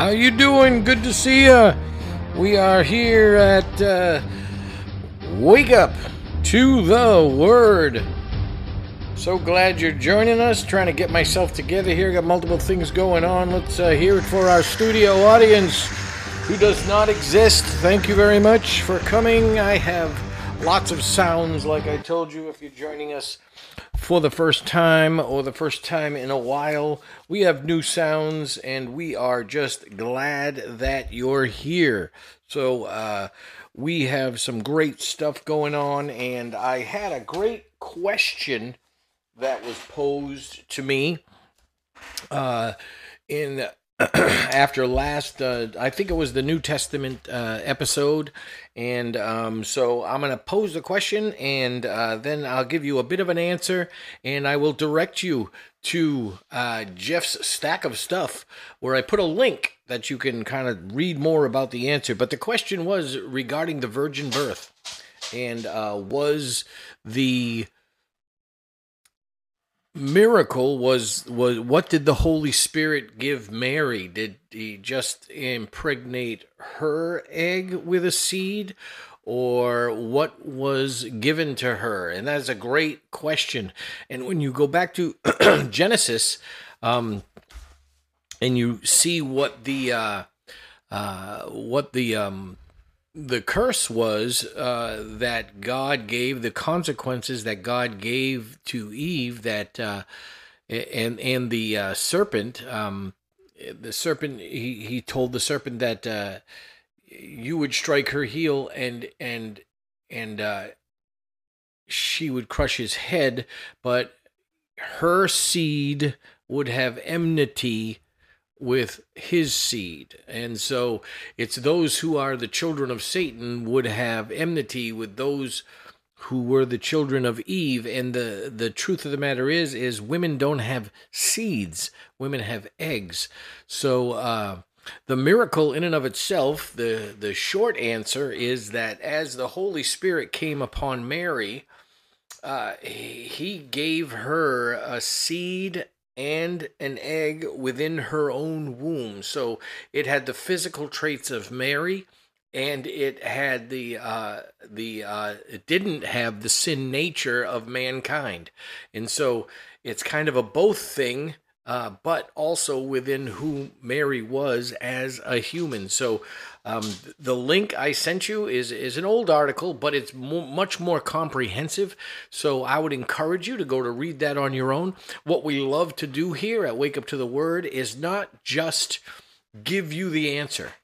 How you doing? Good to see you. We are here at uh, Wake Up to the Word. So glad you're joining us. Trying to get myself together here. Got multiple things going on. Let's uh, hear it for our studio audience who does not exist. Thank you very much for coming. I have lots of sounds, like I told you, if you're joining us for the first time or the first time in a while. We have new sounds and we are just glad that you're here. So, uh, we have some great stuff going on, and I had a great question that was posed to me uh, in after last, uh, I think it was the New Testament uh, episode. And um, so I'm going to pose the question and uh, then I'll give you a bit of an answer and I will direct you to uh, Jeff's stack of stuff where I put a link that you can kind of read more about the answer. But the question was regarding the virgin birth and uh, was the miracle was was what did the holy spirit give mary? Did he just impregnate her egg with a seed or what was given to her? And that's a great question. And when you go back to genesis um, and you see what the uh, uh, what the um, the curse was uh, that God gave the consequences that God gave to Eve that uh, and and the uh, serpent um, the serpent he, he told the serpent that uh, you would strike her heel and and and uh, she would crush his head but her seed would have enmity with his seed. And so it's those who are the children of Satan would have enmity with those who were the children of Eve. And the the truth of the matter is is women don't have seeds. Women have eggs. So uh, the miracle in and of itself the the short answer is that as the holy spirit came upon Mary uh, he gave her a seed and an egg within her own womb. So it had the physical traits of Mary, and it had the uh, the uh, it didn't have the sin nature of mankind, and so it's kind of a both thing. Uh, but also within who Mary was as a human. So um, the link I sent you is is an old article, but it's much more comprehensive. So I would encourage you to go to read that on your own. What we love to do here at Wake Up to the Word is not just give you the answer,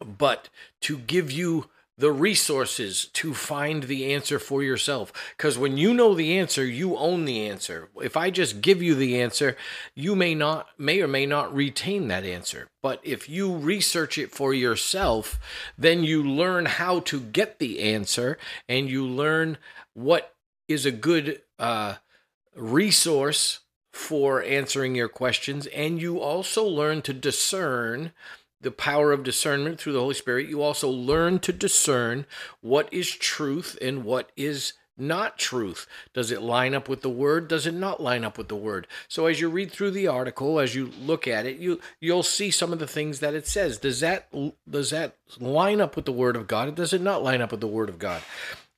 but to give you the resources to find the answer for yourself. Because when you know the answer, you own the answer. If I just give you the answer, you may not, may or may not retain that answer. But if you research it for yourself, then you learn how to get the answer and you learn what is a good uh, resource for answering your questions. And you also learn to discern the power of discernment through the Holy Spirit, you also learn to discern what is truth and what is not truth. Does it line up with the word? Does it not line up with the word? So as you read through the article, as you look at it, you you'll see some of the things that it says. Does that does that line up with the word of God? Does it not line up with the word of God?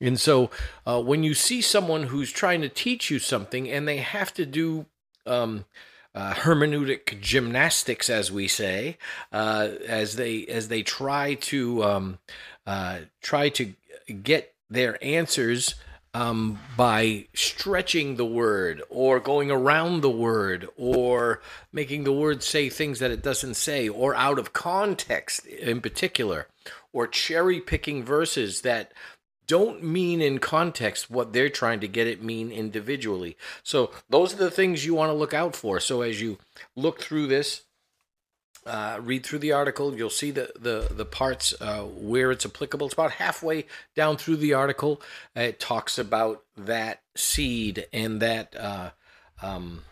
And so uh, when you see someone who's trying to teach you something and they have to do um, uh, hermeneutic gymnastics, as we say, uh, as they as they try to um, uh, try to get their answers um, by stretching the word or going around the word or making the word say things that it doesn't say or out of context in particular or cherry picking verses that don't mean in context what they're trying to get it mean individually. So those are the things you want to look out for. So as you look through this, uh, read through the article, you'll see the the the parts uh, where it's applicable. It's about halfway down through the article. It talks about that seed and that. Uh, um,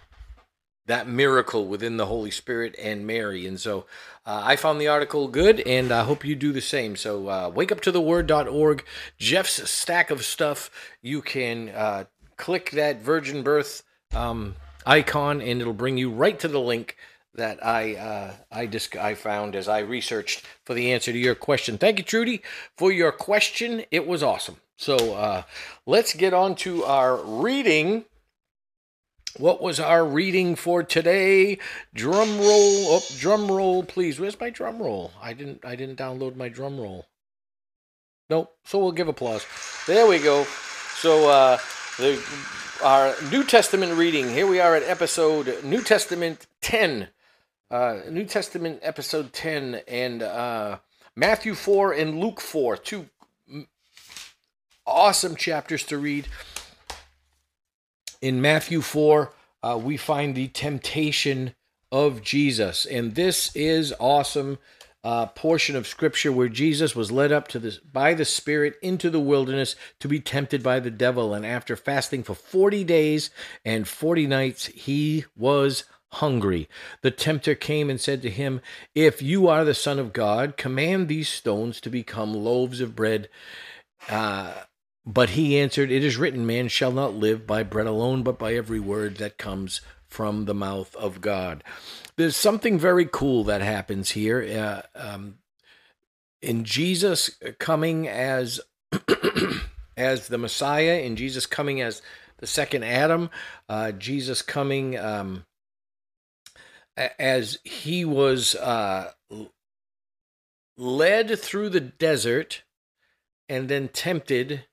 that miracle within the Holy Spirit and Mary. And so uh, I found the article good, and I hope you do the same. So uh, wakeuptotheword.org, Jeff's stack of stuff. You can uh, click that virgin birth um, icon, and it'll bring you right to the link that I uh, I just I found as I researched for the answer to your question. Thank you, Trudy, for your question. It was awesome. So uh, let's get on to our reading. What was our reading for today? Drum roll, oh, drum roll, please. Where's my drum roll? I didn't I didn't download my drum roll. Nope. So we'll give applause. There we go. So uh, the our New Testament reading. Here we are at episode New Testament ten. Uh, New Testament episode ten and uh, Matthew four and Luke four. Two awesome chapters to read. In Matthew 4, uh, we find the temptation of Jesus. And this is awesome uh, portion of scripture where Jesus was led up to this by the Spirit into the wilderness to be tempted by the devil. And after fasting for 40 days and 40 nights, he was hungry. The tempter came and said to him, If you are the Son of God, command these stones to become loaves of bread. Uh, but he answered, It is written, Man shall not live by bread alone, but by every word that comes from the mouth of God. There's something very cool that happens here. Uh, um, in Jesus coming as as the Messiah, in Jesus coming as the second Adam, uh, Jesus coming um, as he was uh, led through the desert and then tempted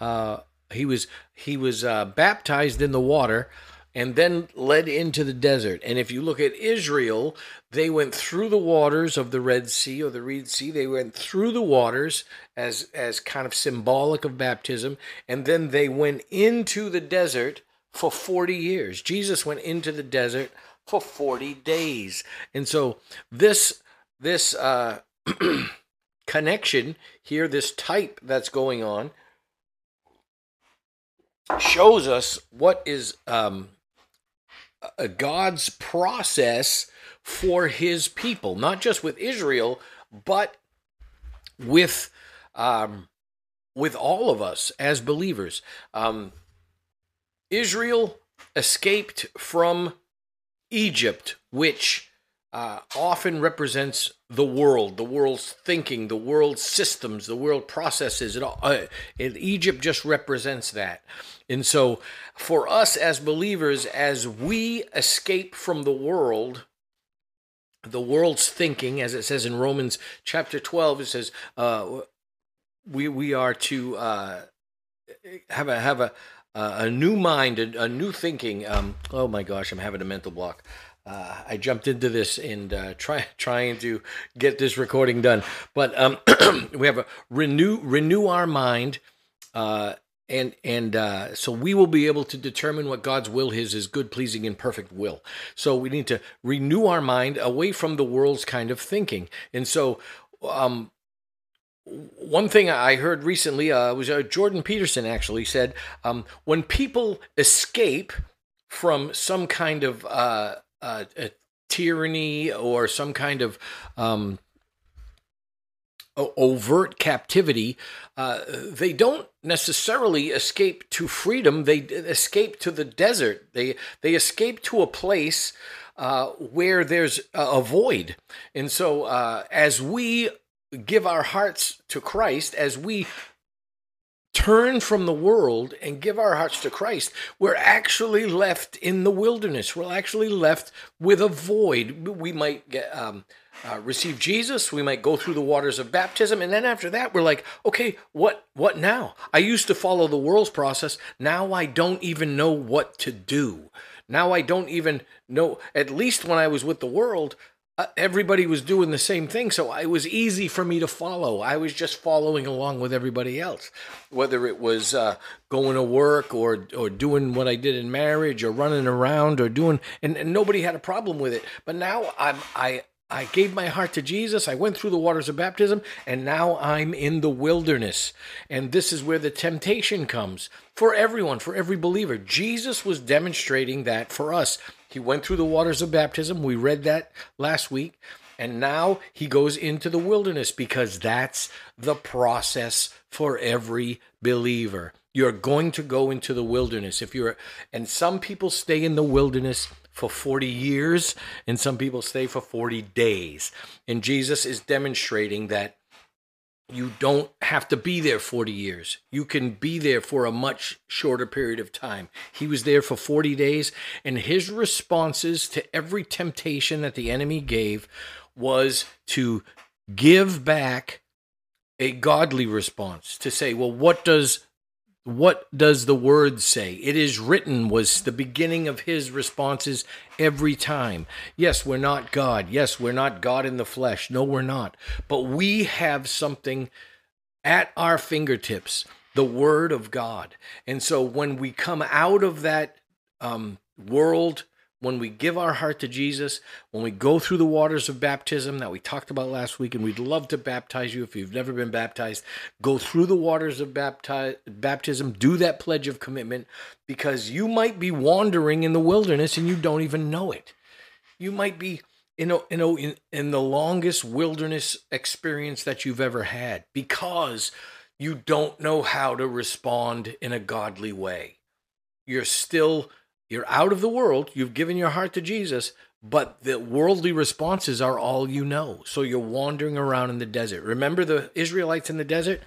uh, he was he was uh, baptized in the water and then led into the desert. And if you look at Israel, they went through the waters of the Red Sea or the Red Sea. They went through the waters as as kind of symbolic of baptism, and then they went into the desert for 40 years. Jesus went into the desert for 40 days. And so this this uh, connection here, this type that's going on, shows us what is um, God's process for his people, not just with Israel, but with um, with all of us as believers. Um, Israel escaped from Egypt, which uh, often represents the world, the world's thinking, the world's systems, the world processes. It all, uh, Egypt just represents that. And so, for us as believers, as we escape from the world, the world's thinking, as it says in Romans chapter 12, it says, uh, we, we are to uh, have a, have a, a new mind, a, a new thinking. Um, oh my gosh, I'm having a mental block uh, I jumped into this and uh, try trying to get this recording done. But um, we have a renew renew our mind, uh, and and uh, so we will be able to determine what God's will is is good, pleasing, and perfect will. So we need to renew our mind away from the world's kind of thinking. And so, um, one thing I heard recently uh, was uh, Jordan Peterson actually said um, when people escape from some kind of uh, uh, a tyranny or some kind of um, overt captivity, uh, they don't necessarily escape to freedom. They escape to the desert. They they escape to a place uh, where there's a void. And so, uh, as we give our hearts to Christ, as we turn from the world and give our hearts to Christ, we're actually left in the wilderness. We're actually left with a void. We might get, um, uh, receive Jesus. We might go through the waters of baptism, and then after that, we're like, okay, what what now? I used to follow the world's process. Now I don't even know what to do. Now I don't even know. At least when I was with the world, uh, everybody was doing the same thing, so it was easy for me to follow. I was just following along with everybody else, whether it was uh, going to work or or doing what I did in marriage or running around or doing, and, and nobody had a problem with it. But now I'm I I gave my heart to Jesus. I went through the waters of baptism, and now I'm in the wilderness. And this is where the temptation comes for everyone, for every believer. Jesus was demonstrating that for us. He went through the waters of baptism. We read that last week. And now he goes into the wilderness because that's the process for every believer. You're going to go into the wilderness. If you're, and some people stay in the wilderness for 40 years, and some people stay for 40 days. And Jesus is demonstrating that you don't have to be there 40 years. You can be there for a much shorter period of time. He was there for 40 days, and his responses to every temptation that the enemy gave was to give back a godly response to say, well, what does what does the word say? It is written was the beginning of his responses every time. Yes, we're not God. Yes, we're not God in the flesh. No, we're not. But we have something at our fingertips, the word of God. And so when we come out of that um, world when we give our heart to Jesus, when we go through the waters of baptism that we talked about last week, and we'd love to baptize you if you've never been baptized, go through the waters of bapti- baptism, do that pledge of commitment, because you might be wandering in the wilderness and you don't even know it. You might be in, a, in, a, in, in the longest wilderness experience that you've ever had because you don't know how to respond in a godly way. You're still you're out of the world. You've given your heart to Jesus, but the worldly responses are all you know. So you're wandering around in the desert. Remember the Israelites in the desert?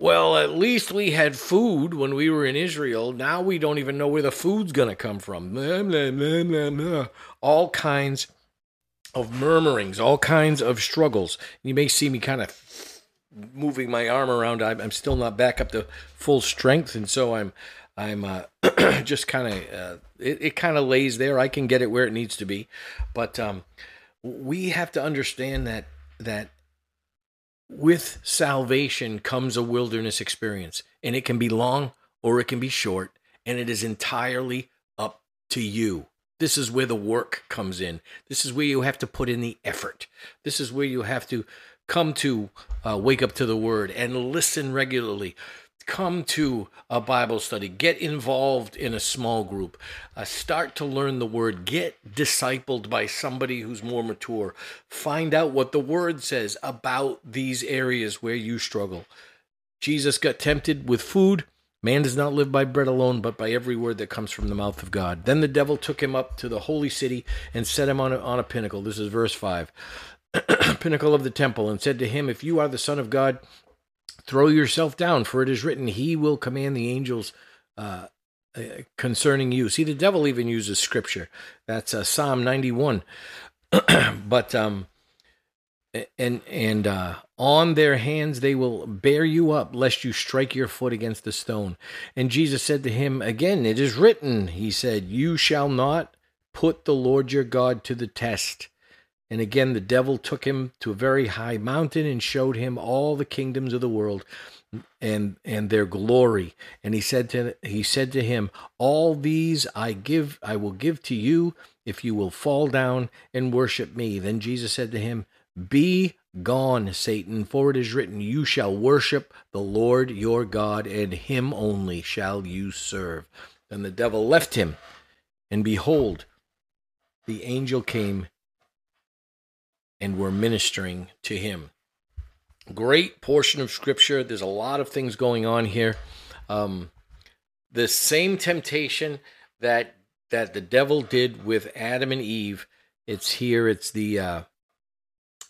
Well, at least we had food when we were in Israel. Now we don't even know where the food's going to come from. Blah, blah, blah, all kinds of murmurings, all kinds of struggles. You may see me kind of moving my arm around. I'm still not back up to full strength, and so I'm I'm uh, just kind of uh, it, it kind of lays there. I can get it where it needs to be, but um, we have to understand that that with salvation comes a wilderness experience, and it can be long or it can be short, and it is entirely up to you. This is where the work comes in. This is where you have to put in the effort. This is where you have to come to uh, wake up to the word and listen regularly come to a Bible study, get involved in a small group, uh, start to learn the word, get discipled by somebody who's more mature, find out what the word says about these areas where you struggle. Jesus got tempted with food. Man does not live by bread alone, but by every word that comes from the mouth of God. Then the devil took him up to the holy city and set him on a, on a pinnacle. This is verse 5. pinnacle of the temple, and said to him, If you are the Son of God, Throw yourself down, for it is written, He will command the angels uh, uh, concerning you. See, the devil even uses scripture. That's uh, Psalm 91. but, um, and, and, uh, on their hands they will bear you up, lest you strike your foot against the stone. And Jesus said to him, Again, it is written, He said, You shall not put the Lord your God to the test. And again, the devil took him to a very high mountain and showed him all the kingdoms of the world and and their glory. And he said to he said to him all these i give i will give to you if you will fall down and worship me. Then jesus said to him be gone satan for it is written you shall worship the lord your god and him only shall you serve. Then the devil left him and behold the angel came and were ministering to him. Great portion of scripture. There's a lot of things going on here. Um, the same temptation that that the devil did with Adam and Eve. It's here. It's the uh,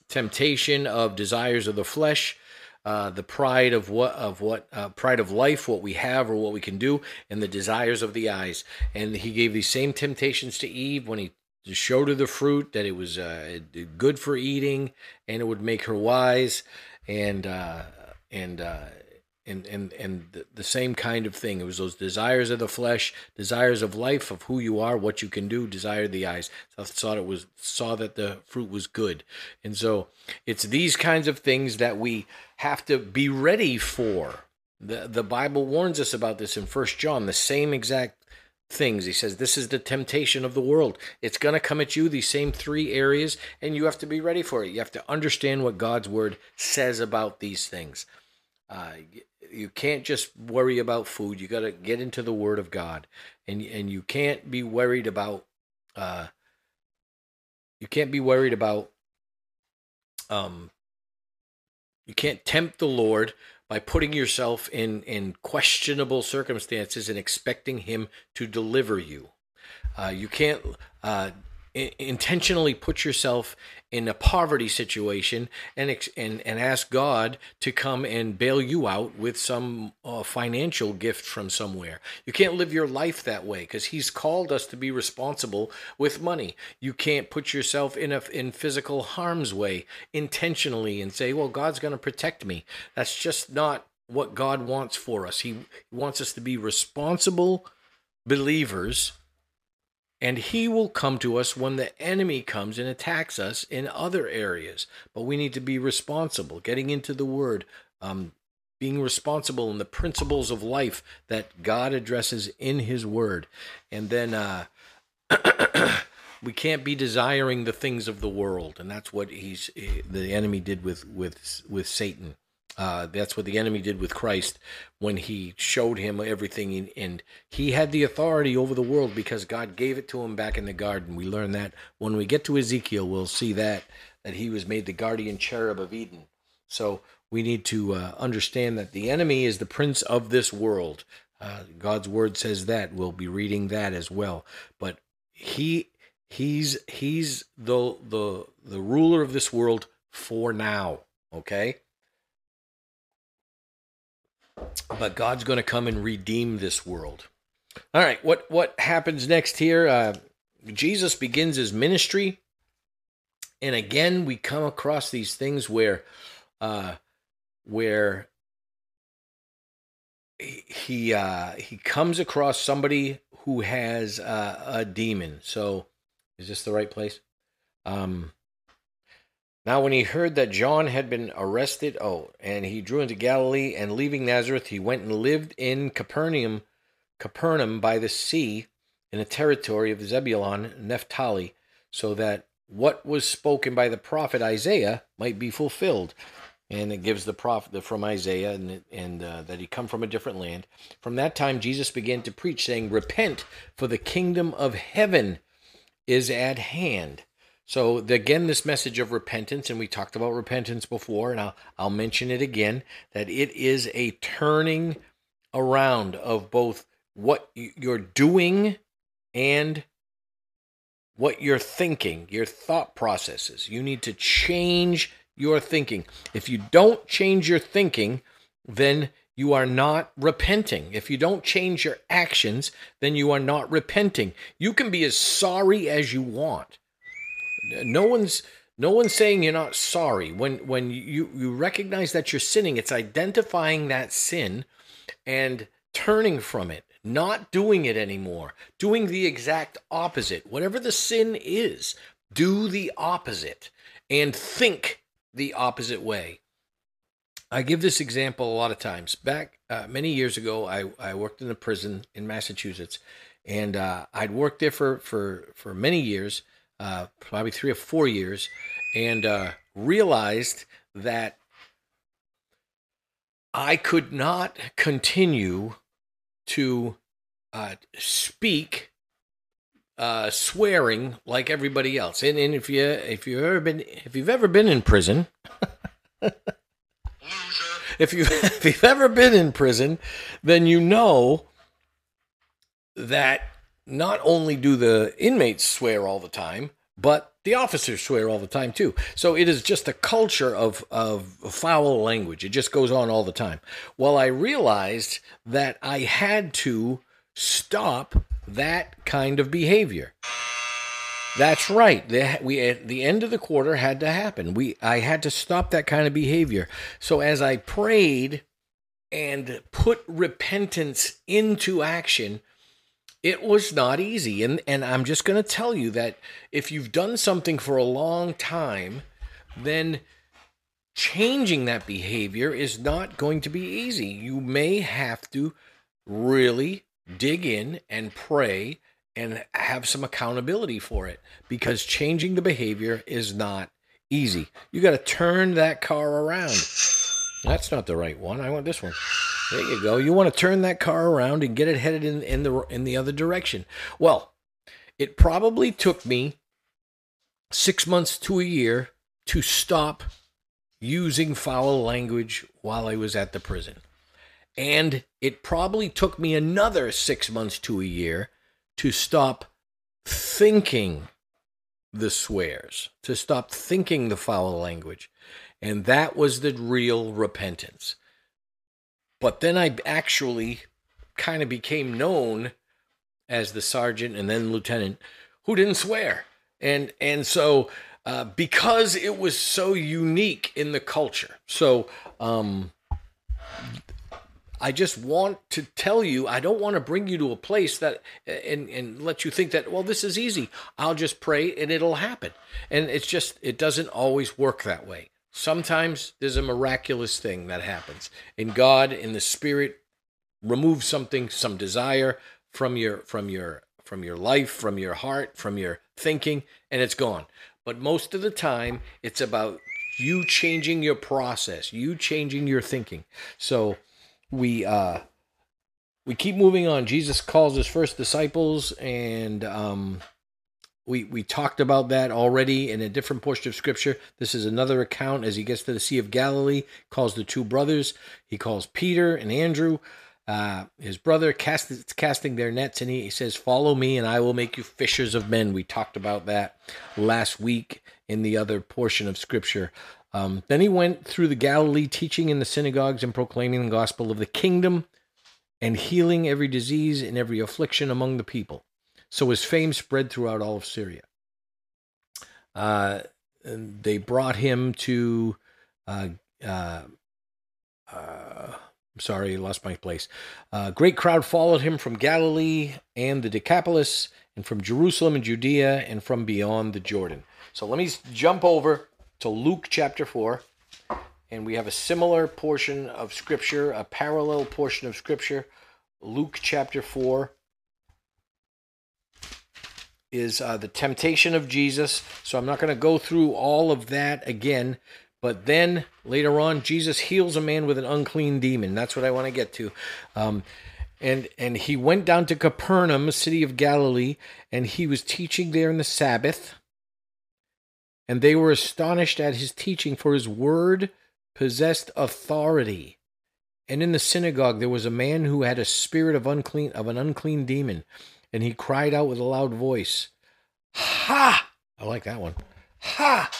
temptation of desires of the flesh, uh, the pride of what of what uh, pride of life, what we have or what we can do, and the desires of the eyes. And he gave these same temptations to Eve when he to show her the fruit that it was uh, good for eating and it would make her wise and uh, and uh, and and and the, same kind of thing. It was those desires of the flesh, desires of life, of who you are, what you can do. Desire the eyes. So saw it was saw that the fruit was good, and so it's these kinds of things that we have to be ready for. The the Bible warns us about this in First John. The same exact things. He says, This is the temptation of the world. It's going to come at you, these same three areas, and you have to be ready for it. You have to understand what God's word says about these things. Uh, you can't just worry about food. You got to get into the Word of God, and and you can't be worried about. Uh, you can't be worried about. Um. You can't tempt the Lord by putting yourself in in questionable circumstances and expecting him to deliver you. Uh, you can't uh, intentionally put yourself in a poverty situation and and and ask God to come and bail you out with some uh, financial gift from somewhere. You can't live your life that way because He's called us to be responsible with money. You can't put yourself in a in physical harm's way intentionally and say, "Well, God's going to protect me." That's just not what God wants for us. He wants us to be responsible believers and he will come to us when the enemy comes and attacks us in other areas. But we need to be responsible, getting into the word, um, being responsible in the principles of life that God addresses in his word. And then uh, we can't be desiring the things of the world. And that's what he's the enemy did with with with Satan. Uh, that's what the enemy did with Christ when he showed him everything, and he had the authority over the world because God gave it to him back in the garden. We learn that when we get to Ezekiel, we'll see that that he was made the guardian cherub of Eden. So we need to uh, understand that the enemy is the prince of this world. Uh, God's word says that. We'll be reading that as well. But he he's he's the the the ruler of this world for now. Okay but God's going to come and redeem this world. All right, what what happens next here? Uh, Jesus begins his ministry, and again we come across these things where, uh, where he uh, he comes across somebody who has uh, a demon. So, is this the right place? Um, now, when he heard that John had been arrested, oh, and he drew into Galilee, and leaving Nazareth, he went and lived in Capernaum, Capernaum by the sea, in the territory of Zebulun, and Naphtali, so that what was spoken by the prophet Isaiah might be fulfilled. And it gives the prophet from Isaiah, and, and uh, that he come from a different land. From that time, Jesus began to preach, saying, "Repent, for the kingdom of heaven is at hand." So again, this message of repentance, and we talked about repentance before, and I'll I'll mention it again that it is a turning around of both what you're doing and what you're thinking, your thought processes. You need to change your thinking. If you don't change your thinking, then you are not repenting. If you don't change your actions, then you are not repenting. You can be as sorry as you want no one's no one's saying you're not sorry. When when you you recognize that you're sinning, it's identifying that sin and turning from it, not doing it anymore, doing the exact opposite. Whatever the sin is, do the opposite and think the opposite way. I give this example a lot of times. Back uh, many years ago, I, I worked in a prison in Massachusetts, and uh, I'd worked there for, for, for many years uh, probably three or four years, and uh, realized that I could not continue to uh, speak uh, swearing like everybody else. And, and if you if you've ever been if you've ever been in prison, if you if you've ever been in prison, then you know that not only do the inmates swear all the time, but the officers swear all the time too. So it is just a culture of, of foul language. It just goes on all the time. Well, I realized that I had to stop that kind of behavior. That's right. The, we at the end of the quarter had to happen. We I had to stop that kind of behavior. So as I prayed and put repentance into action, it was not easy. And and i'm just going to tell you that if you've done something for a long time then changing that behavior is not going to be easy. You may have to really dig in and pray and have some accountability for it because changing the behavior is not easy. You got to turn that car around. That's not the right one. I want this one there you go. You want to turn that car around and get it headed in, in the in the other direction. Well, it probably took me six months to a year to stop using foul language while I was at the prison. And it probably took me another six months to a year to stop thinking the swears, to stop thinking the foul language. And that was the real repentance. But then I actually kind of became known as the sergeant and then lieutenant who didn't swear. And and so uh, because it was so unique in the culture. So um, I just want to tell you, I don't want to bring you to a place that and and let you think that well this is easy. I'll just pray and it'll happen. And it's just it doesn't always work that way. Sometimes there's a miraculous thing that happens. And God in the spirit removes something, some desire from your from your from your life, from your heart, from your thinking, and it's gone. But most of the time it's about you changing your process, you changing your thinking. So we uh we keep moving on. Jesus calls his first disciples, and um, we we talked about that already in a different portion of Scripture. This is another account as he gets to the Sea of Galilee. Calls the two brothers. He calls Peter and Andrew, uh, his brother, cast, casting their nets, and he, he says, "Follow me, and I will make you fishers of men." We talked about that last week in the other portion of Scripture. Um, then he went through the Galilee, teaching in the synagogues and proclaiming the gospel of the kingdom and healing every disease and every affliction among the people. So his fame spread throughout all of Syria. Uh, they brought him to, uh, uh, uh I'm sorry, I lost my place. A great crowd followed him from Galilee and the Decapolis, and from Jerusalem and Judea, and from beyond the Jordan. So let me jump over to Luke chapter 4. And we have a similar portion of Scripture, a parallel portion of Scripture. Luke chapter 4 is uh, the temptation of Jesus. So I'm not going to go through all of that again. But then later on, Jesus heals a man with an unclean demon. That's what I want to get to. Um, and and he went down to Capernaum, a city of Galilee, and he was teaching there in the Sabbath. And they were astonished at his teaching, for his word possessed authority. And in the synagogue there was a man who had a spirit of unclean of an unclean demon, and he cried out with a loud voice, Ha! I like that one. Ha!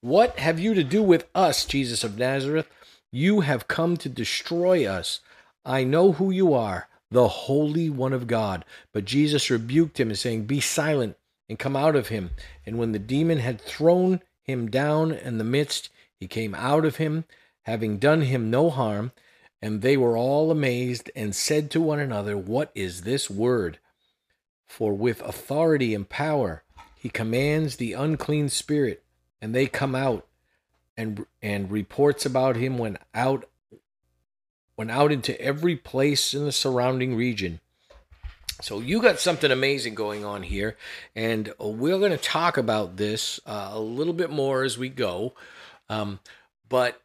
What have you to do with us, Jesus of Nazareth? You have come to destroy us. I know who you are, the Holy One of God. But Jesus rebuked him, saying, Be silent and come out of him. And when the demon had thrown him down in the midst, he came out of him, having done him no harm. And they were all amazed and said to one another, What is this word? For with authority and power he commands the unclean spirit, and they come out, and and reports about him went out went out into every place in the surrounding region. So you got something amazing going on here, and we're going to talk about this uh, a little bit more as we go. Um, but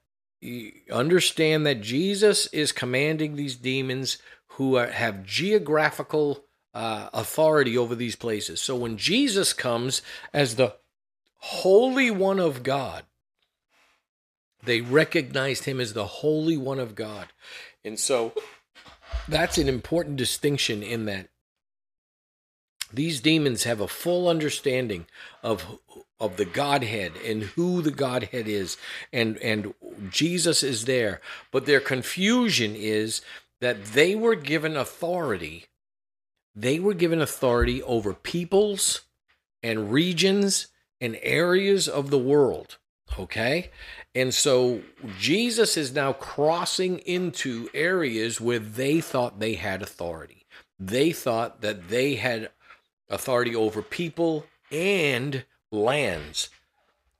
understand that Jesus is commanding these demons who are, have geographical uh, authority over these places. So when Jesus comes as the Holy One of God, they recognized him as the Holy One of God. And so that's an important distinction in that these demons have a full understanding of of the Godhead and who the Godhead is, and and Jesus is there. But their confusion is that they were given authority. They were given authority over peoples and regions and areas of the world. Okay? And so Jesus is now crossing into areas where they thought they had authority. They thought that they had authority over people and lands.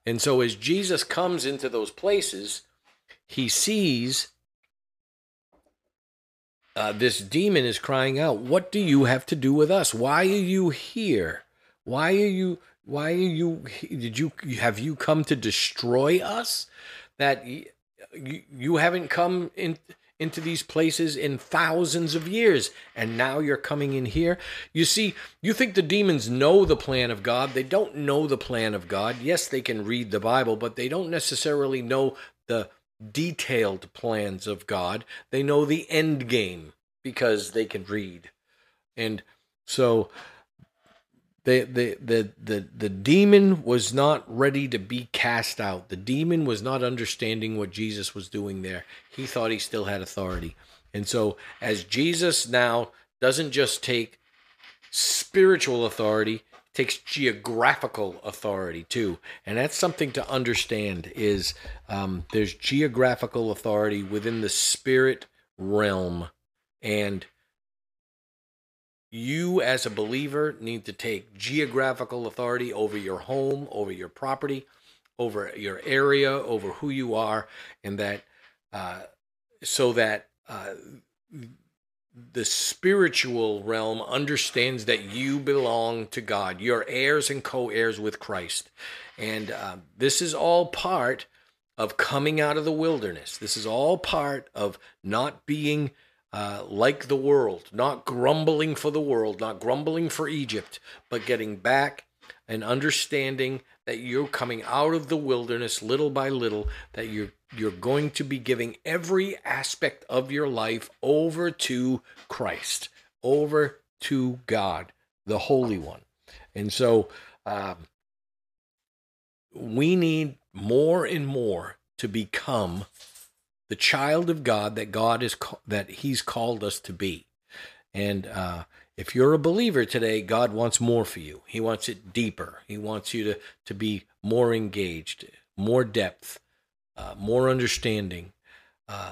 And so as Jesus comes into those places, he sees uh, this demon is crying out, What do you have to do with us? Why are you here? Why are you, why are you, did you, have you come to destroy us? That you, you haven't come in, into these places in thousands of years, and now you're coming in here. You see, you think the demons know the plan of God. They don't know the plan of God. Yes, they can read the Bible, but they don't necessarily know the detailed plans of God. They know the end game because they can read. And so the, the the the the demon was not ready to be cast out. The demon was not understanding what Jesus was doing there. He thought he still had authority. And so as Jesus now doesn't just take spiritual authority, takes geographical authority too. And that's something to understand is um, there's geographical authority within the spirit realm. And you as a believer need to take geographical authority over your home over your property over your area over who you are and that uh, so that uh, the spiritual realm understands that you belong to God. You're heirs and co heirs with Christ. And uh, this is all part of coming out of the wilderness. This is all part of not being uh, like the world, not grumbling for the world, not grumbling for Egypt, but getting back and understanding that you're coming out of the wilderness little by little, that you're you're going to be giving every aspect of your life over to Christ, over to God, the Holy One. And so um, we need more and more to become the child of God that God is that He's called us to be. And uh, if you're a believer today, God wants more for you. He wants it deeper. He wants you to to be more engaged, more depth, uh, more understanding. Uh,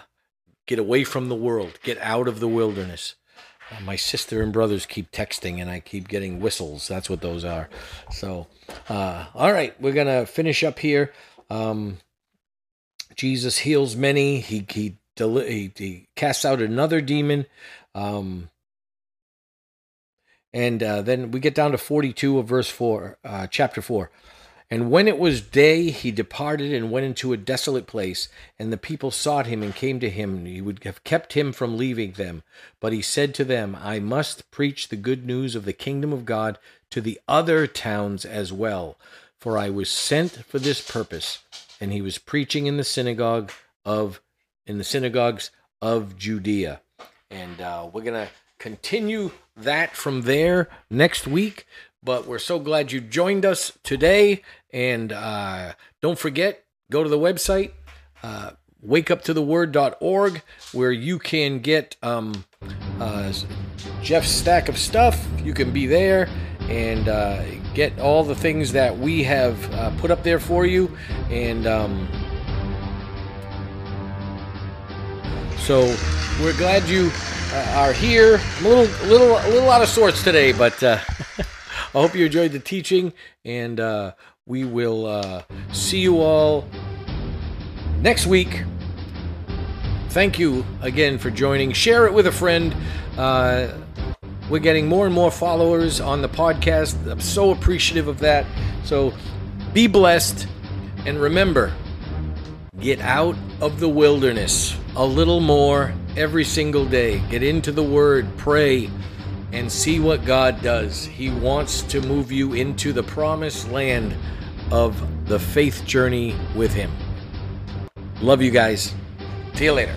get away from the world. Get out of the wilderness. Uh, my sister and brothers keep texting, and I keep getting whistles. That's what those are. So, uh, all right, we're gonna finish up here. Um, Jesus heals many. He he, he, he casts out another demon. Um, and uh, then we get down to 42 of verse 4, uh, chapter 4. And when it was day, he departed and went into a desolate place, and the people sought him and came to him. And He would have kept him from leaving them. But he said to them, I must preach the good news of the kingdom of God to the other towns as well, for I was sent for this purpose. And he was preaching in the synagogue of in the synagogues of Judea. And uh, we're gonna continue that from there next week. But we're so glad you joined us today. And uh, don't forget, go to the website, uh, wakeuptotheword.org, where you can get um, uh, Jeff's stack of stuff. You can be there and uh, get all the things that we have uh, put up there for you. And um, so we're glad you uh, are here. A little, little, a little out of sorts today, but. Uh, I hope you enjoyed the teaching, and uh, we will uh, see you all next week. Thank you again for joining. Share it with a friend. Uh, we're getting more and more followers on the podcast. I'm so appreciative of that. So be blessed, and remember get out of the wilderness a little more every single day. Get into the Word, pray and see what God does. He wants to move you into the promised land of the faith journey with Him. Love you guys. See you later.